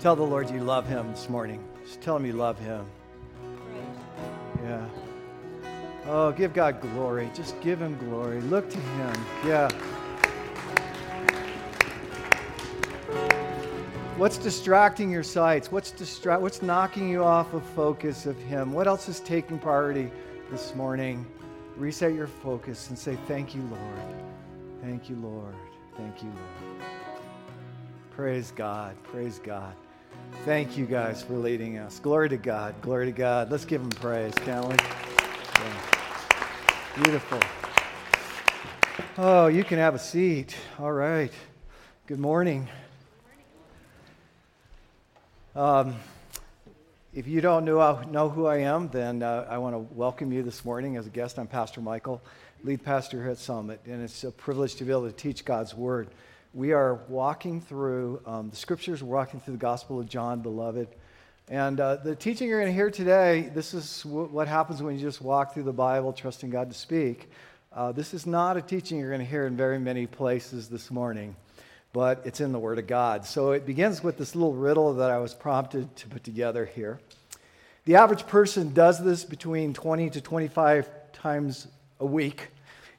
Tell the Lord you love him this morning. Just tell him you love him. Yeah. Oh, give God glory. Just give him glory. Look to him. Yeah. What's distracting your sights? What's distra- what's knocking you off of focus of him? What else is taking priority this morning? Reset your focus and say, Thank you, Lord. Thank you, Lord. Thank you, Lord. Praise God. Praise God. Thank you guys for leading us. Glory to God. Glory to God. Let's give him praise, can't we? Yeah. Beautiful. Oh, you can have a seat. All right. Good morning. Um, if you don't know, know who I am, then uh, I want to welcome you this morning as a guest. I'm Pastor Michael, lead pastor here at Summit, and it's a privilege to be able to teach God's Word we are walking through um, the scriptures, we're walking through the Gospel of John, beloved. And uh, the teaching you're going to hear today, this is w- what happens when you just walk through the Bible, trusting God to speak. Uh, this is not a teaching you're going to hear in very many places this morning, but it's in the Word of God. So it begins with this little riddle that I was prompted to put together here. The average person does this between 20 to 25 times a week.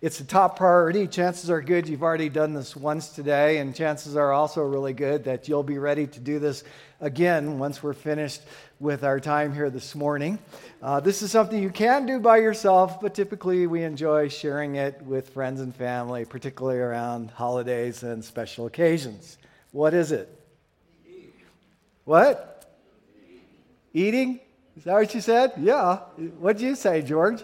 It's a top priority. Chances are good you've already done this once today, and chances are also really good that you'll be ready to do this again once we're finished with our time here this morning. Uh, this is something you can do by yourself, but typically we enjoy sharing it with friends and family, particularly around holidays and special occasions. What is it? What? Eating? Is that what you said? Yeah. What'd you say, George?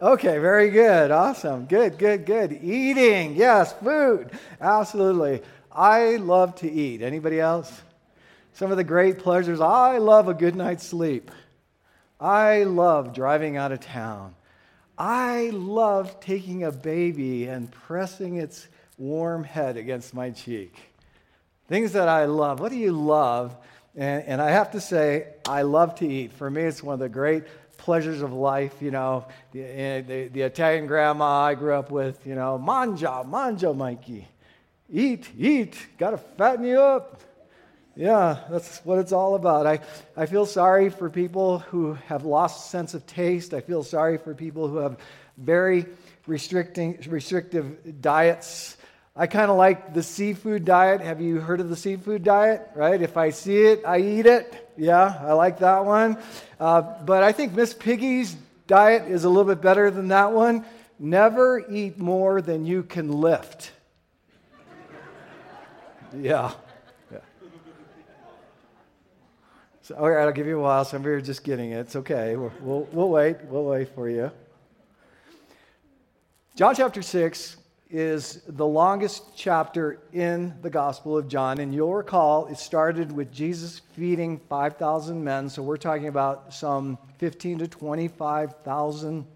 Okay, very good. Awesome. Good, good, good. Eating. Yes, food. Absolutely. I love to eat. Anybody else? Some of the great pleasures. I love a good night's sleep. I love driving out of town. I love taking a baby and pressing its warm head against my cheek. Things that I love. What do you love? And, and I have to say, I love to eat. For me, it's one of the great pleasures of life, you know, the, eh, the, the, Italian grandma I grew up with, you know, manja, manja, Mikey. Eat, eat, got to fatten you up. Yeah, that's what it's all about. I, I feel sorry for people who have lost sense of taste. I feel sorry for people who have very restricting, restrictive diets. I kind of like the seafood diet. Have you heard of the seafood diet? Right? If I see it, I eat it. Yeah, I like that one. Uh, but I think Miss Piggy's diet is a little bit better than that one. Never eat more than you can lift. yeah. yeah. So, all right, I'll give you a while. Some of you are just getting it. It's okay. We'll, we'll, we'll wait. We'll wait for you. John chapter 6 is the longest chapter in the Gospel of John. And you'll recall it started with Jesus feeding 5,000 men. So we're talking about some 15 to 25,000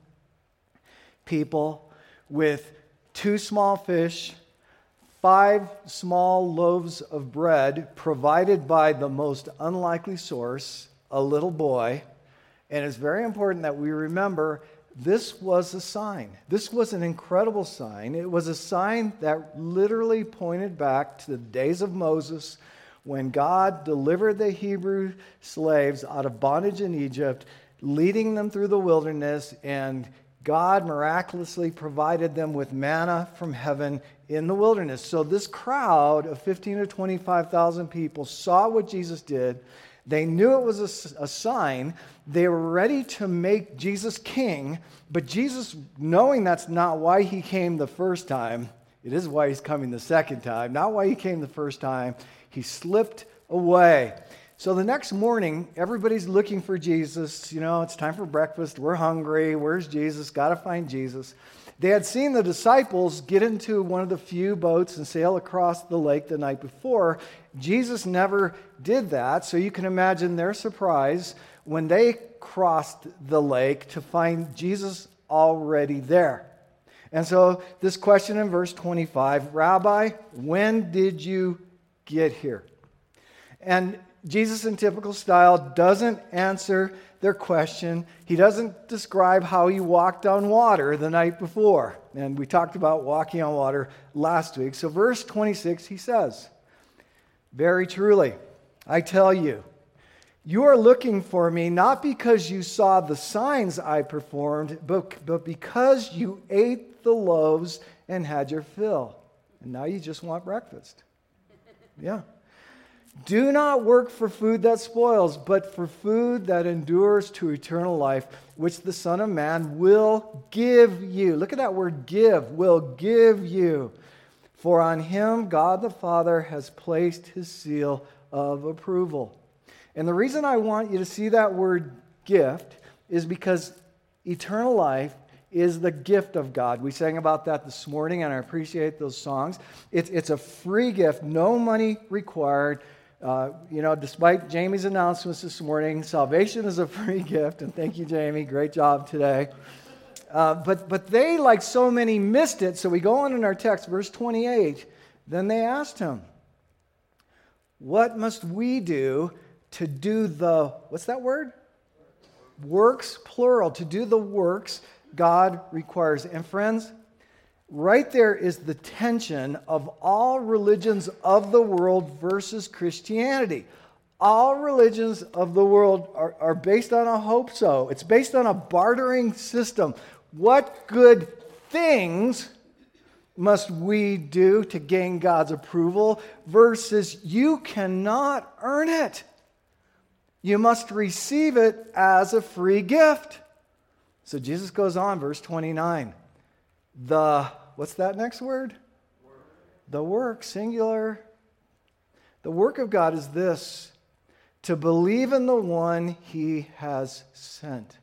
people with two small fish, five small loaves of bread provided by the most unlikely source, a little boy. And it's very important that we remember this was a sign. This was an incredible sign. It was a sign that literally pointed back to the days of Moses when God delivered the Hebrew slaves out of bondage in Egypt, leading them through the wilderness, and God miraculously provided them with manna from heaven in the wilderness. So, this crowd of 15 to 25,000 people saw what Jesus did they knew it was a, a, sign. They were ready to make Jesus king, but Jesus, knowing that's not why he came the first time, it is why he's coming the second time, not why he came the first time, he slipped away. So the next morning, everybody's looking for Jesus. You know, it's time for breakfast. We're hungry. Where's Jesus? Got to find Jesus. They had seen the disciples get into one of the few boats and sail across the lake the night before. Jesus never did that, so you can imagine their surprise when they crossed the lake to find Jesus already there. And so, this question in verse 25 Rabbi, when did you get here? And Jesus, in typical style, doesn't answer their question. He doesn't describe how he walked on water the night before. And we talked about walking on water last week. So, verse 26, he says, Very truly, I tell you, you are looking for me not because you saw the signs I performed, but, but because you ate the loaves and had your fill. And now you just want breakfast. Yeah. Do not work for food that spoils, but for food that endures to eternal life, which the Son of Man will give you. Look at that word give, will give you. For on him God the Father has placed his seal of approval. And the reason I want you to see that word gift is because eternal life is the gift of God. We sang about that this morning, and I appreciate those songs. It's, it's a free gift, no money required. Uh, you know, despite Jamie's announcements this morning, salvation is a free gift, and thank you, Jamie. Great job today. Uh, but, but they, like so many, missed it. So we go on in our text, verse 28. Then they asked him, What must we do to do the, what's that word? Works, plural, to do the works God requires. And friends, right there is the tension of all religions of the world versus Christianity. All religions of the world are, are based on a hope so. It's based on a bartering system. What good things must we do to gain God's approval versus you cannot earn it? You must receive it as a free gift. So Jesus goes on, verse 29. The, what's that next word? Work. The work, singular. The work of God is this to believe in the one he has sent.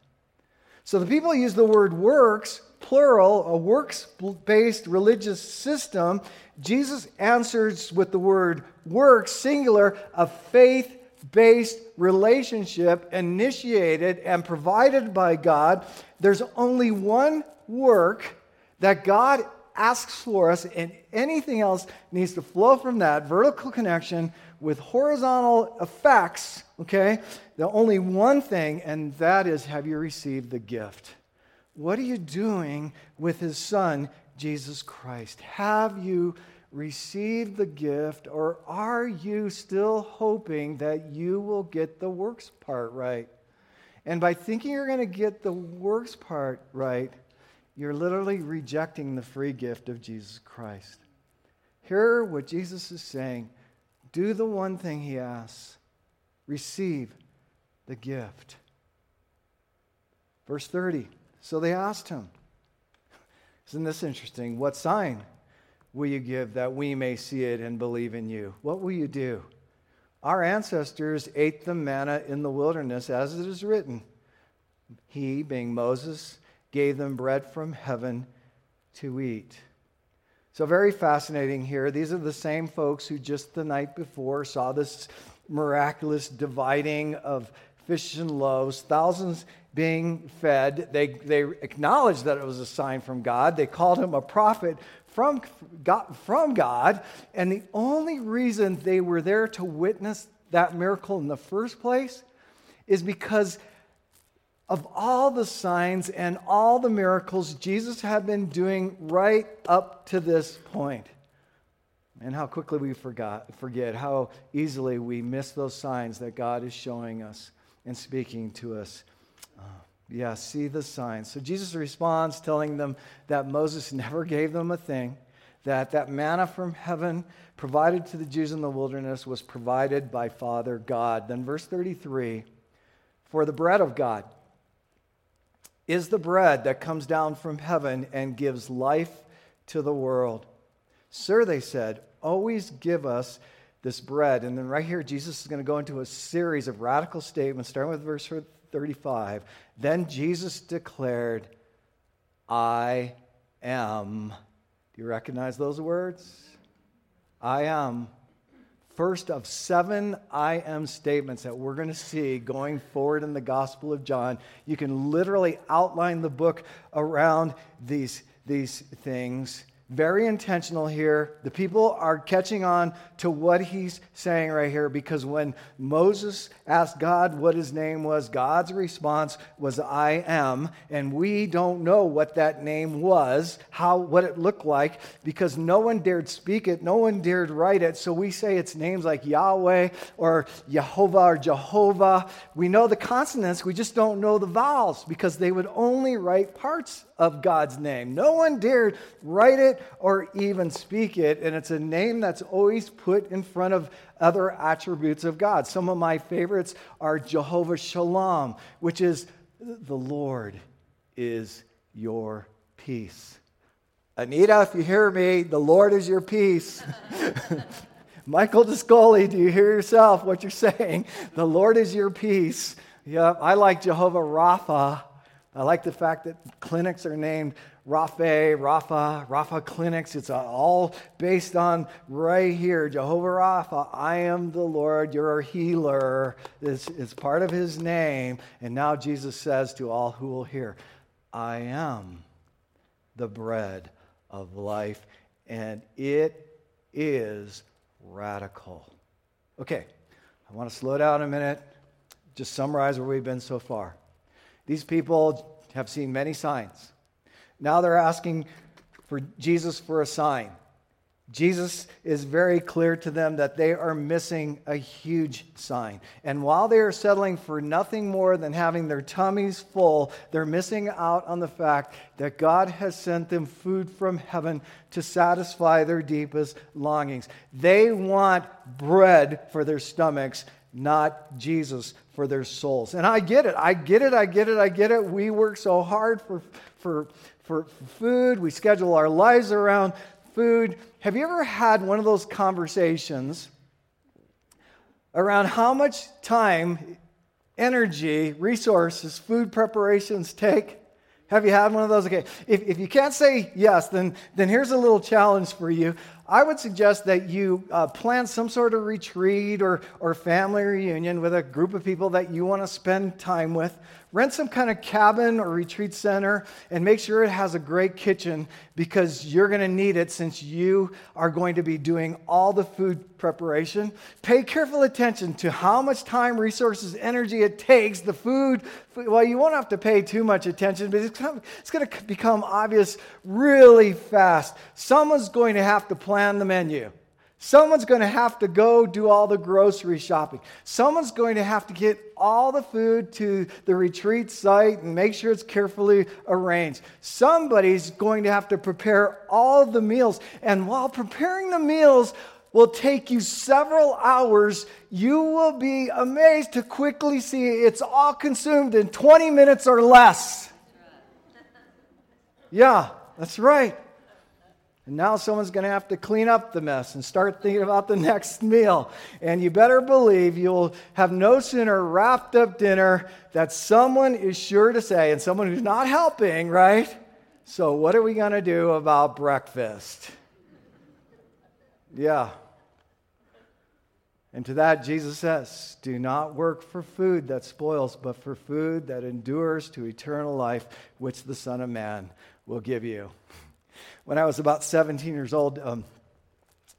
So the people use the word works, plural, a works based religious system. Jesus answers with the word work, singular, a faith based relationship initiated and provided by God. There's only one work that God asks for us, and anything else needs to flow from that vertical connection with horizontal effects, okay? The only one thing, and that is have you received the gift? What are you doing with his son, Jesus Christ? Have you received the gift, or are you still hoping that you will get the works part right? And by thinking you're going to get the works part right, you're literally rejecting the free gift of Jesus Christ. Hear what Jesus is saying. Do the one thing he asks receive the gift. Verse 30. So they asked him, Isn't this interesting? What sign will you give that we may see it and believe in you? What will you do? Our ancestors ate the manna in the wilderness, as it is written. He, being Moses, gave them bread from heaven to eat. So, very fascinating here. These are the same folks who just the night before saw this miraculous dividing of fish and loaves, thousands being fed. They, they acknowledged that it was a sign from God. They called him a prophet from God, from God. And the only reason they were there to witness that miracle in the first place is because of all the signs and all the miracles Jesus had been doing right up to this point. And how quickly we forgot, forget, how easily we miss those signs that God is showing us and speaking to us. Uh, yeah, see the signs. So Jesus responds, telling them that Moses never gave them a thing, that that manna from heaven provided to the Jews in the wilderness was provided by Father God. Then, verse 33 For the bread of God is the bread that comes down from heaven and gives life to the world. Sir, they said, always give us this bread. And then right here, Jesus is going to go into a series of radical statements, starting with verse 35. Then Jesus declared, I am. Do you recognize those words? I am. First of seven I am statements that we're going to see going forward in the Gospel of John. You can literally outline the book around these, these things. Very intentional here. The people are catching on to what he's saying right here because when Moses asked God what his name was, God's response was I am, and we don't know what that name was, how what it looked like because no one dared speak it, no one dared write it. So we say it's names like Yahweh or Jehovah or Jehovah. We know the consonants, we just don't know the vowels because they would only write parts of God's name. No one dared write it or even speak it, and it's a name that's always put in front of other attributes of God. Some of my favorites are Jehovah Shalom, which is the Lord is your peace. Anita, if you hear me, the Lord is your peace. Michael Discoli, do you hear yourself what you're saying? The Lord is your peace. Yeah, I like Jehovah Rapha. I like the fact that clinics are named Rapha, Rapha, Rapha clinics. It's all based on right here. Jehovah Rapha, I am the Lord, You're your healer. It's, it's part of his name. And now Jesus says to all who will hear, I am the bread of life. And it is radical. Okay, I want to slow down a minute, just summarize where we've been so far. These people have seen many signs. Now they're asking for Jesus for a sign. Jesus is very clear to them that they are missing a huge sign. And while they are settling for nothing more than having their tummies full, they're missing out on the fact that God has sent them food from heaven to satisfy their deepest longings. They want bread for their stomachs, not Jesus for their souls. And I get it. I get it. I get it. I get it. We work so hard for, for, for food, we schedule our lives around food. Have you ever had one of those conversations around how much time, energy, resources food preparations take? Have you had one of those? Okay, if, if you can't say yes, then, then here's a little challenge for you. I would suggest that you uh, plan some sort of retreat or, or family reunion with a group of people that you want to spend time with. Rent some kind of cabin or retreat center and make sure it has a great kitchen because you're going to need it since you are going to be doing all the food preparation. Pay careful attention to how much time, resources, energy it takes. The food, well, you won't have to pay too much attention, but it's, going to become obvious really fast. Someone's going to have to plan the menu. Someone's going to have to go do all the grocery shopping. Someone's going to have to get all the food to the retreat site and make sure it's carefully arranged. Somebody's going to have to prepare all the meals. And while preparing the meals will take you several hours, you will be amazed to quickly see it's all consumed in 20 minutes or less. Yeah, that's right. And now someone's going to have to clean up the mess and start thinking about the next meal. And you better believe you'll have no sooner wrapped up dinner that someone is sure to say, and someone who's not helping, right? So, what are we going to do about breakfast? Yeah. And to that, Jesus says, Do not work for food that spoils, but for food that endures to eternal life, which the Son of Man will give you when I was about 17 years old, um,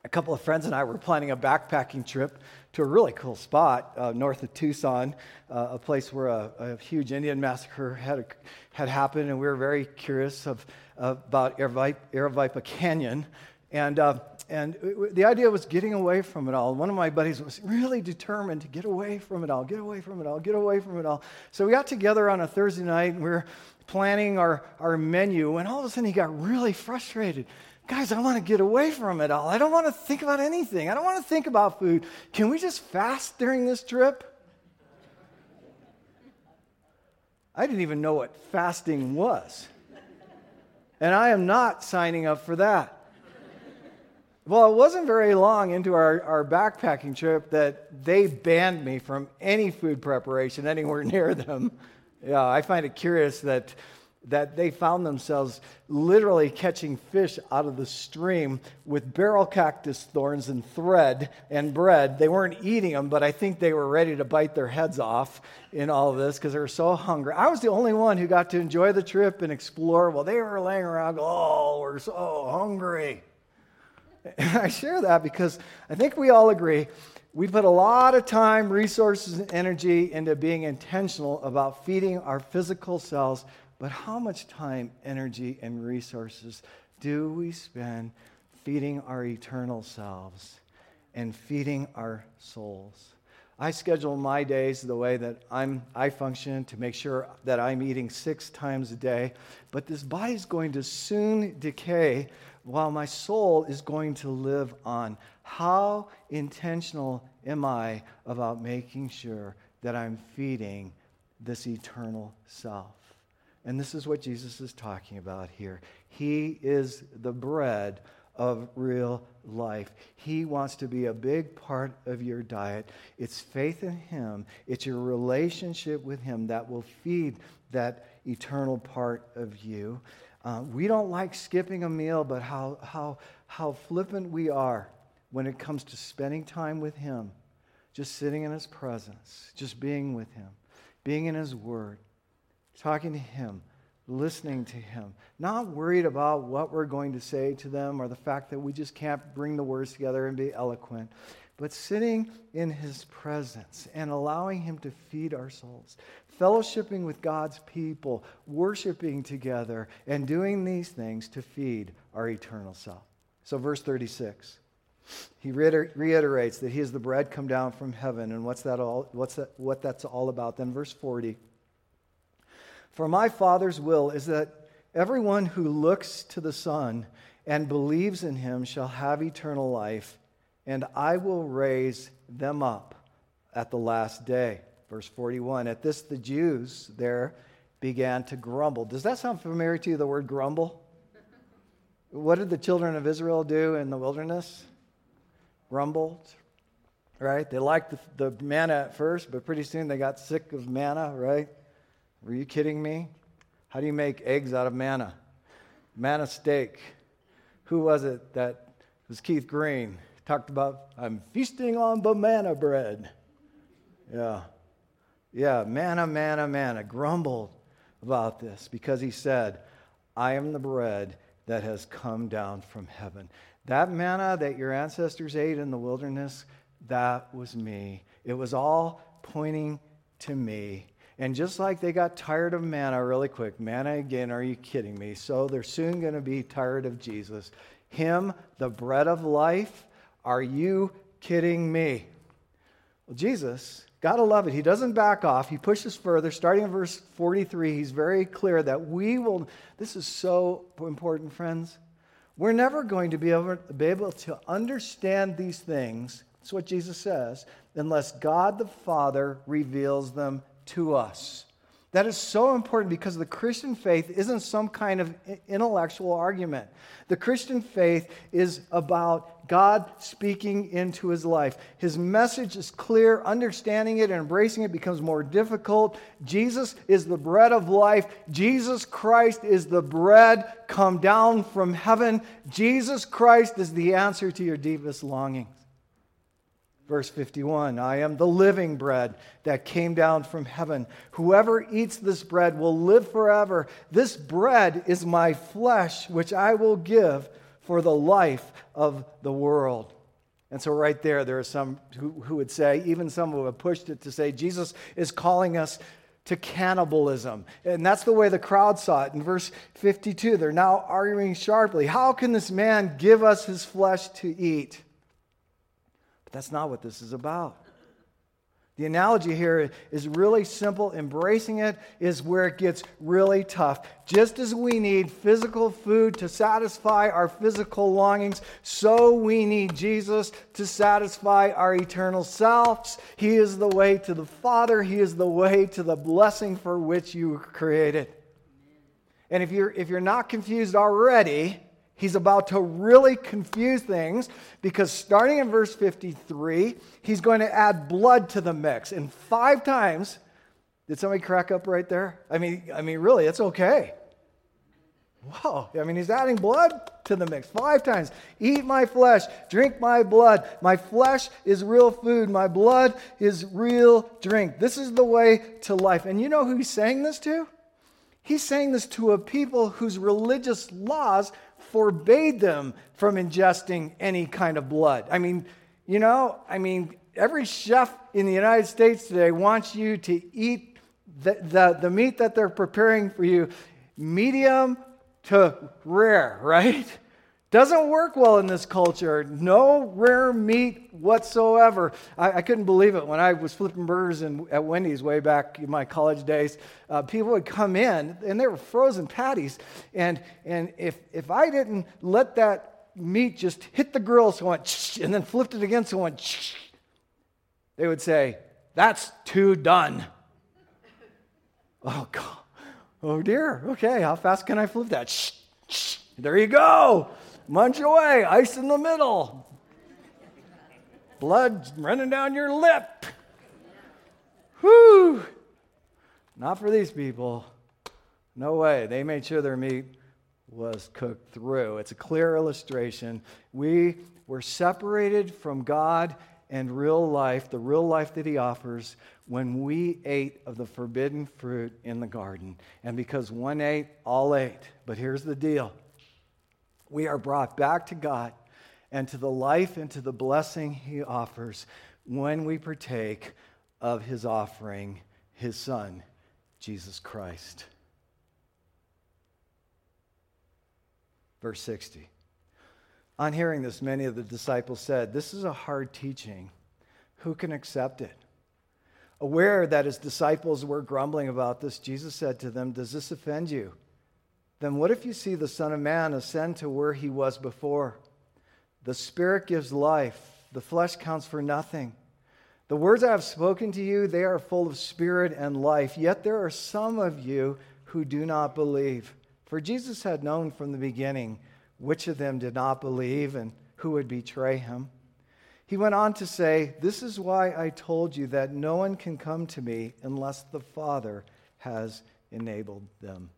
a couple of friends and I were planning a backpacking trip to a really cool spot uh, north of Tucson, uh, a place where a, a, huge Indian massacre had, had happened, and we were very curious of, uh, about Aravaipa Canyon. And, uh, and the idea was getting away from it all. One of my buddies was really determined to get away from it all, get away from it all, get away from it all. So we got together on a Thursday night, and we were planning our, our menu, and all of a sudden he got really frustrated. Guys, I want to get away from it all. I don't want to think about anything. I don't want to think about food. Can we just fast during this trip? I didn't even know what fasting was. And I am not signing up for that. Well, it wasn't very long into our, our backpacking trip that they banned me from any food preparation anywhere near them. Yeah, I find it curious that that they found themselves literally catching fish out of the stream with barrel cactus thorns and thread and bread. They weren't eating them, but I think they were ready to bite their heads off in all of this because they were so hungry. I was the only one who got to enjoy the trip and explore while they were laying around, oh, we're so hungry. And I share that because I think we all agree we put a lot of time, resources, and energy into being intentional about feeding our physical selves but how much time, energy, and resources do we spend feeding our eternal selves and feeding our souls? I schedule my days the way that I'm, I function to make sure that I'm eating six times a day. But this body is going to soon decay while my soul is going to live on. How intentional am I about making sure that I'm feeding this eternal self? And this is what Jesus is talking about here. He is the bread of real life. He wants to be a big part of your diet. It's faith in Him, it's your relationship with Him that will feed that eternal part of you. Uh, we don't like skipping a meal, but how, how, how flippant we are when it comes to spending time with Him, just sitting in His presence, just being with Him, being in His Word talking to Him, listening to Him, not worried about what we're going to say to them or the fact that we just can't bring the words together and be eloquent, but sitting in His presence and allowing Him to feed our souls, fellowshipping with God's people, worshiping together, and doing these things to feed our eternal self. So, verse 36. He reiterates that he is the bread come down from heaven, and what's that all, what's that, what that's all about. Then, verse 40 for my Father's will is that everyone who looks to the Son and believes in him shall have eternal life, and I will raise them up at the last day. Verse 41. At this, the Jews there began to grumble. Does that sound familiar to you, the word grumble? What did the children of Israel do in the wilderness? Grumbled, right? They liked the, the manna at first, but pretty soon they got sick of manna, right? Were you kidding me? How do you make eggs out of manna? Manna steak. Who was it that was Keith Green? Talked about, I'm feasting on manna bread. Yeah. Yeah, manna, oh, manna, oh, manna. Grumbled about this because he said, I am the bread that has come down from heaven. That manna that your ancestors ate in the wilderness, that was me. It was all pointing to me. And just like they got tired of manna really quick, manna again, are you kidding me? So they're soon going to be tired of Jesus. Him, the bread of life, are you kidding me? Well, Jesus, gotta love it. He doesn't back off. He pushes further. Starting in verse 43, he's very clear that we will, this is so important, friends. We're never going to be able, be able to understand these things, that's what Jesus says, unless God the Father reveals them to us. That is so important because the Christian faith isn't some kind of intellectual argument. The Christian faith is about God speaking into his life. His message is clear. Understanding it and embracing it becomes more difficult. Jesus is the bread of life. Jesus Christ is the bread come down from heaven. Jesus Christ is the answer to your deepest longings. Verse 51 I am the living bread that came down from heaven. Whoever eats this bread will live forever. This bread is my flesh, which I will give for the life of the world. And so, right there, there are some who, who would say, even some who have pushed it to say, Jesus is calling us to cannibalism. And that's the way the crowd saw it. In verse 52, they're now arguing sharply How can this man give us his flesh to eat? But that's not what this is about. The analogy here is really simple. Embracing it is where it gets really tough. Just as we need physical food to satisfy our physical longings, so we need Jesus to satisfy our eternal selves. He is the way to the Father, He is the way to the blessing for which you were created. And if you're, if you're not confused already, He's about to really confuse things because starting in verse 53, he's going to add blood to the mix. And five times, did somebody crack up right there? I mean, I mean, really, it's okay. Whoa, I mean, he's adding blood to the mix five times. Eat my flesh, drink my blood. My flesh is real food, my blood is real drink. This is the way to life. And you know who he's saying this to? He's saying this to a people whose religious laws forbade them from ingesting any kind of blood. I mean, you know, I mean, every chef in the United States today wants you to eat the, the, the meat that they're preparing for you medium to rare, right? Doesn't work well in this culture. No rare meat whatsoever. I, I couldn't believe it when I was flipping burgers in, at Wendy's way back in my college days. Uh, people would come in and they were frozen patties. And, and if, if I didn't let that meat just hit the grill so it went and then flipped it again so it went they would say, That's too done. oh, God. Oh, dear. Okay, how fast can I flip that? There you go. Munch away. Ice in the middle. Blood running down your lip. Whew. Not for these people. No way. They made sure their meat was cooked through. It's a clear illustration. We were separated from God and real life, the real life that He offers, when we ate of the forbidden fruit in the garden. And because one ate, all ate. But here's the deal we are brought back to God and to the life and to the blessing He offers when we partake of His offering, His Son, Jesus Christ. Verse 60. On hearing this, many of the disciples said, This is a hard teaching. Who can accept it? Aware that his disciples were grumbling about this, Jesus said to them, Does this offend you? Then what if you see the Son of Man ascend to where he was before? The Spirit gives life, the flesh counts for nothing. The words I have spoken to you, they are full of spirit and life, yet there are some of you who do not believe. For Jesus had known from the beginning which of them did not believe and who would betray him. He went on to say, This is why I told you that no one can come to me unless the Father has enabled them.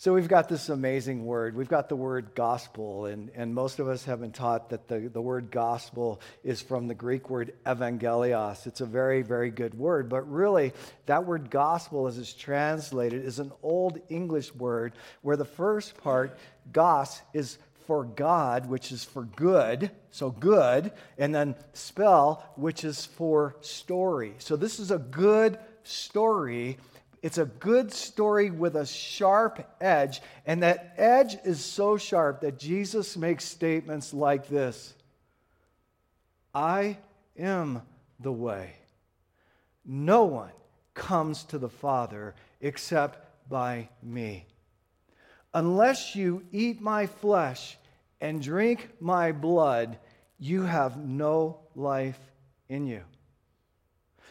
So we've got this amazing word. We've got the word gospel, and, and most of us have been taught that the, the word gospel is from the Greek word evangelios. It's a very, very good word, but really, that word gospel, as it's translated, is an old English word where the first part, gos, is for God, which is for good, so good, and then spell, which is for story. So this is a good story. It's a good story with a sharp edge, and that edge is so sharp that Jesus makes statements like this I am the way. No one comes to the Father except by me. Unless you eat my flesh and drink my blood, you have no life in you.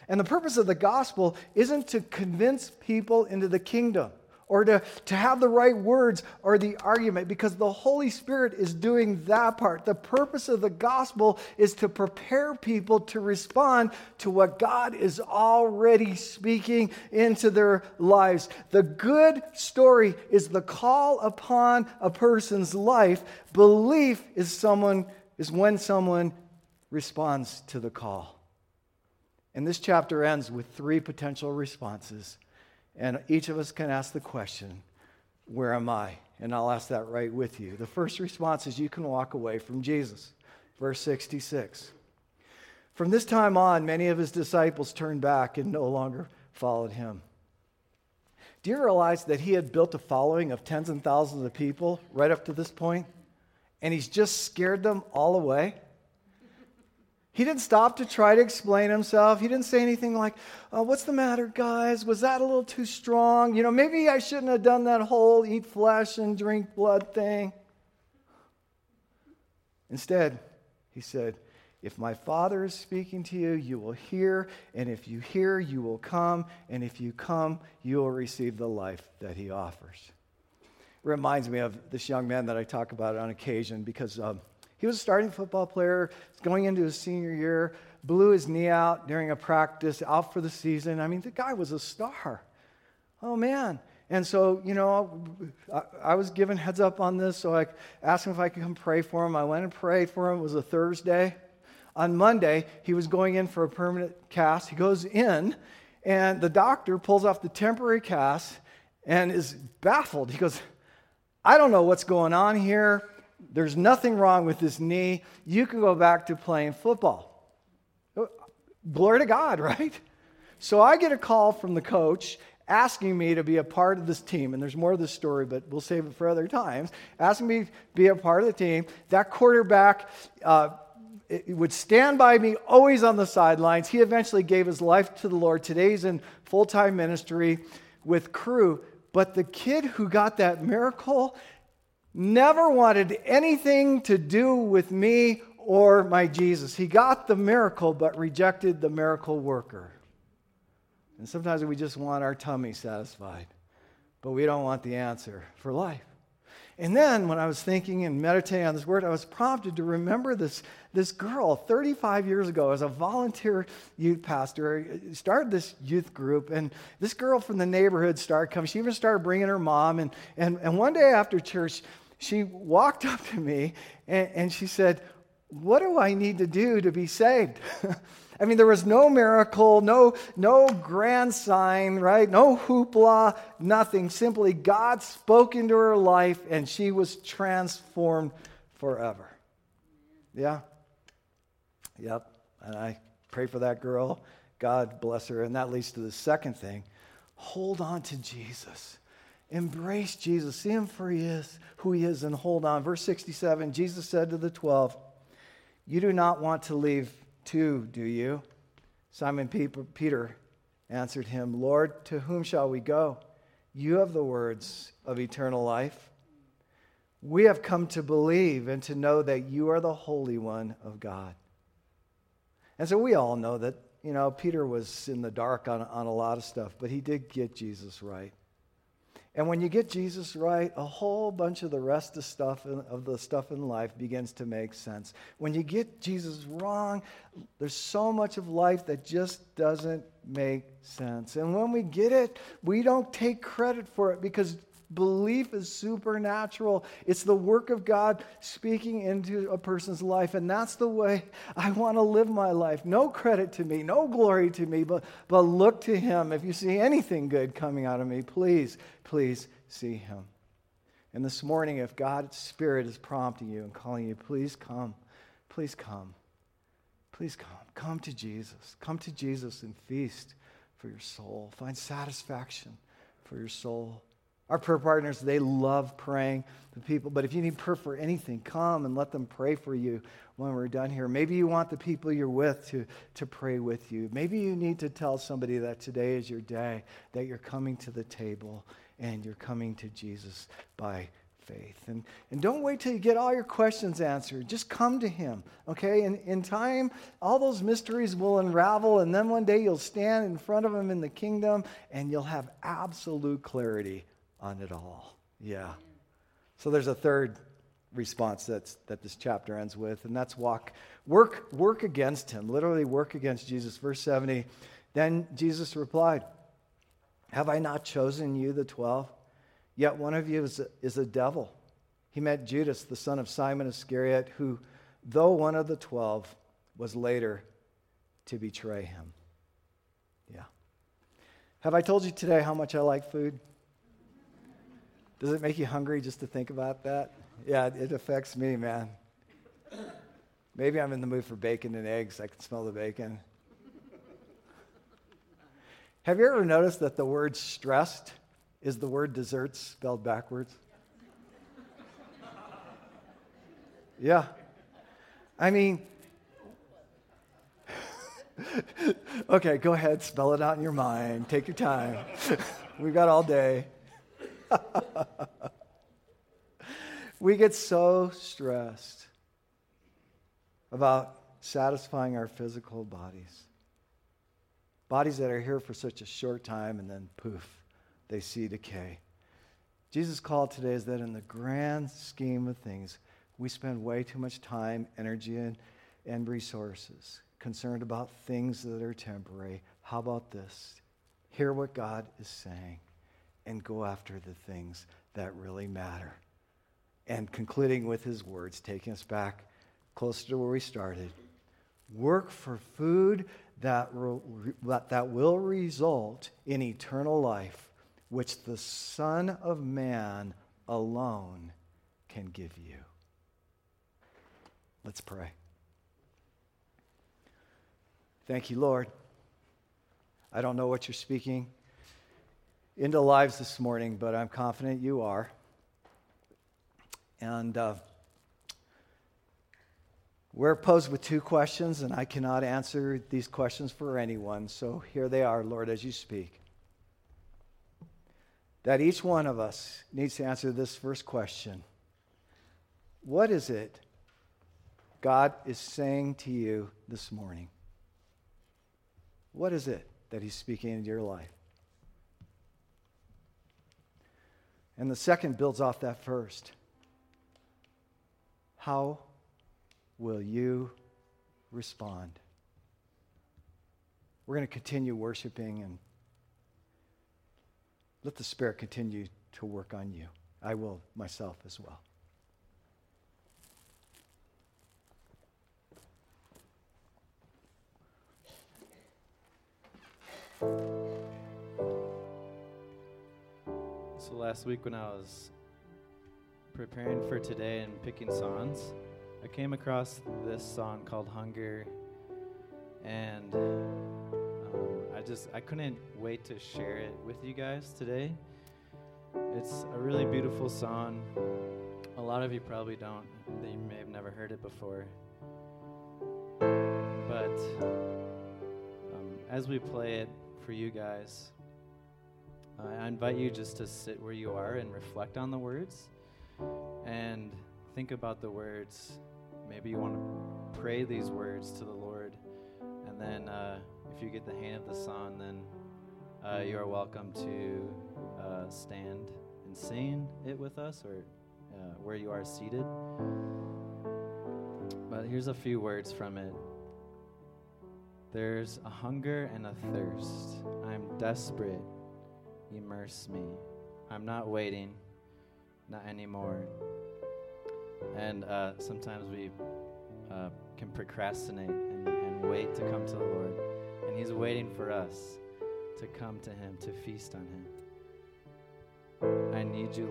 And the purpose of the gospel isn't to convince people into the kingdom or to, to have the right words or the argument because the Holy Spirit is doing that part. The purpose of the gospel is to prepare people to respond to what God is already speaking into their lives. The good story is the call upon a person's life. Belief is someone is when someone responds to the call. And this chapter ends with three potential responses and each of us can ask the question, Where am I? And I'll ask that right with you. The first response is you can walk away from Jesus. Verse 66. From this time on, many of his disciples turned back and no longer followed him. Do you realize that he had built a following of tens and thousands of people right up to this point? And he's just scared them all away? He didn't stop to try to explain himself. He didn't say anything like, oh, What's the matter, guys? Was that a little too strong? You know, maybe I shouldn't have done that whole eat flesh and drink blood thing. Instead, he said, If my Father is speaking to you, you will hear, and if you hear, you will come, and if you come, you will receive the life that he offers. Reminds me of this young man that I talk about on occasion because. Um, he was a starting football player, going into his senior year, blew his knee out during a practice, out for the season. I mean, the guy was a star. Oh, man. And so, you know, I, I, was given heads up on this, so I asked him if I could come pray for him. I went and prayed for him. It was a Thursday. On Monday, he was going in for a permanent cast. He goes in, and the doctor pulls off the temporary cast and is baffled. He goes, I don't know what's going on here. There's nothing wrong with his knee. You can go back to playing football. Glory to God, right? So I get a call from the coach asking me to be a part of this team. And there's more of this story, but we'll save it for other times. Asking me to be a part of the team. That quarterback uh, would stand by me always on the sidelines. He eventually gave his life to the Lord. Today he's in full time ministry with Cru. But the kid who got that miracle never wanted anything to do with me or my Jesus. He got the miracle, but rejected the miracle worker. And sometimes we just want our tummy satisfied, but we don't want the answer for life. And then when I was thinking and meditating on this word, I was prompted to remember this, this girl 35 years ago as a volunteer youth pastor. Started this youth group, and this girl from the neighborhood started coming. She even started bringing her mom. And, and, and one day after church, she walked up to me and, and she said, What do I need to do to be saved? I mean, there was no miracle, no, no grand sign, right? No hoopla, nothing. Simply God spoke into her life and she was transformed forever. Yeah? Yep. And I pray for that girl. God bless her. And that leads to the second thing hold on to Jesus. Embrace Jesus. See him for he is, who he is, and hold on. Verse 67 Jesus said to the 12, You do not want to leave too, do you? Simon Peter answered him, Lord, to whom shall we go? You have the words of eternal life. We have come to believe and to know that you are the Holy One of God. And so we all know that, you know, Peter was in the dark on, on a lot of stuff, but he did get Jesus right. And when you get Jesus right, a whole bunch of the rest of stuff in, of the stuff in life begins to make sense. When you get Jesus wrong, there's so much of life that just doesn't make sense. And when we get it, we don't take credit for it because Belief is supernatural. It's the work of God speaking into a person's life. And that's the way I want to live my life. No credit to me, no glory to me, but, but look to Him. If you see anything good coming out of me, please, please see Him. And this morning, if God's Spirit is prompting you and calling you, please come. Please come. Please come. Come to Jesus. Come to Jesus and feast for your soul. Find satisfaction for your soul. Our prayer partners, they love praying for people. But if you need prayer for anything, come and let them pray for you when we're done here. Maybe you want the people you're with to, to pray with you. Maybe you need to tell somebody that today is your day, that you're coming to the table and you're coming to Jesus by faith. And, and don't wait till you get all your questions answered. Just come to Him, okay? And in time, all those mysteries will unravel, and then one day you'll stand in front of Him in the kingdom and you'll have absolute clarity on it all. Yeah. So there's a third response that's, that this chapter ends with, and that's walk, work, work against him. Literally, work against Jesus. Verse 70. Then Jesus replied, Have I not chosen you, the twelve? Yet one of you is a, is a devil. He meant Judas, the son of Simon Iscariot, who, though one of the twelve, was later to betray him. Yeah. Have I told you today how much I like food? Does it make you hungry just to think about that? Yeah, it affects me, man. Maybe I'm in the mood for bacon and eggs. I can smell the bacon. Have you ever noticed that the word stressed is the word desserts spelled backwards? Yeah. I mean, okay, go ahead, spell it out in your mind. Take your time. We've got all day. we get so stressed about satisfying our physical bodies. Bodies that are here for such a short time and then poof, they see decay. Jesus' call today is that in the grand scheme of things, we spend way too much time, energy, and, and resources concerned about things that are temporary. How about this? Hear what God is saying and go after the things that really matter. And concluding with his words, taking us back closer to where we started work for food that, re- that will result in eternal life, which the Son of Man alone can give you. Let's pray. Thank you, Lord. I don't know what you're speaking into lives this morning, but I'm confident you are. And uh, we're posed with two questions, and I cannot answer these questions for anyone. So here they are, Lord, as you speak. That each one of us needs to answer this first question What is it God is saying to you this morning? What is it that He's speaking into your life? And the second builds off that first. How will you respond? We're going to continue worshiping and let the Spirit continue to work on you. I will myself as well. So last week when I was preparing for today and picking songs, I came across this song called Hunger, and um, I just I couldn't wait to share it with you guys today. It's a really beautiful song. A lot of you probably don't. You may have never heard it before. But um, as we play it for you guys, I invite you just to sit where you are and reflect on the words and think about the words. Maybe you want to pray these words to the Lord. And then uh, if you get the hand of the song, then uh, you are welcome to uh, stand and sing it with us or uh, where you are seated. But here's a few words from it. There's a hunger and a thirst. I'm desperate. Immerse me. I'm not waiting not anymore. And uh, sometimes we uh, can procrastinate and, and wait to come to the Lord. And He's waiting for us to come to Him, to feast on Him. I need you,